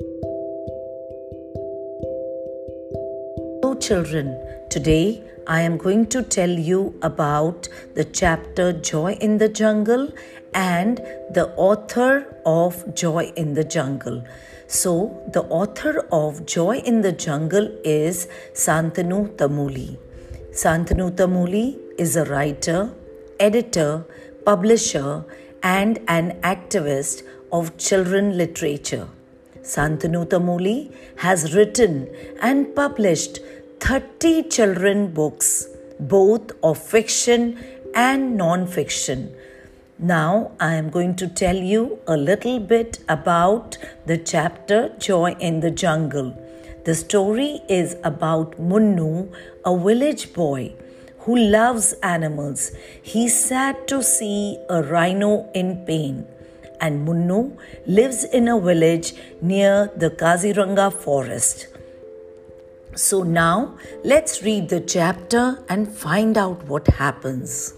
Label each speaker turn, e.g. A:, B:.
A: Hello, children. Today I am going to tell you about the chapter Joy in the Jungle and the author of Joy in the Jungle. So, the author of Joy in the Jungle is Santanoo Tamuly. Santanoo Tamuly is a writer, editor, publisher, and an activist of children literature. Santanoo Tamuly has written and published 30 children books, both of fiction and non fiction. Now, I am going to tell you a little bit about the chapter Joy in the Jungle. The story is about Munnu, a village boy who loves animals. He's sad to see a rhino in pain. And Munnu lives in a village near the Kaziranga forest. So now let's read the chapter and find out what happens.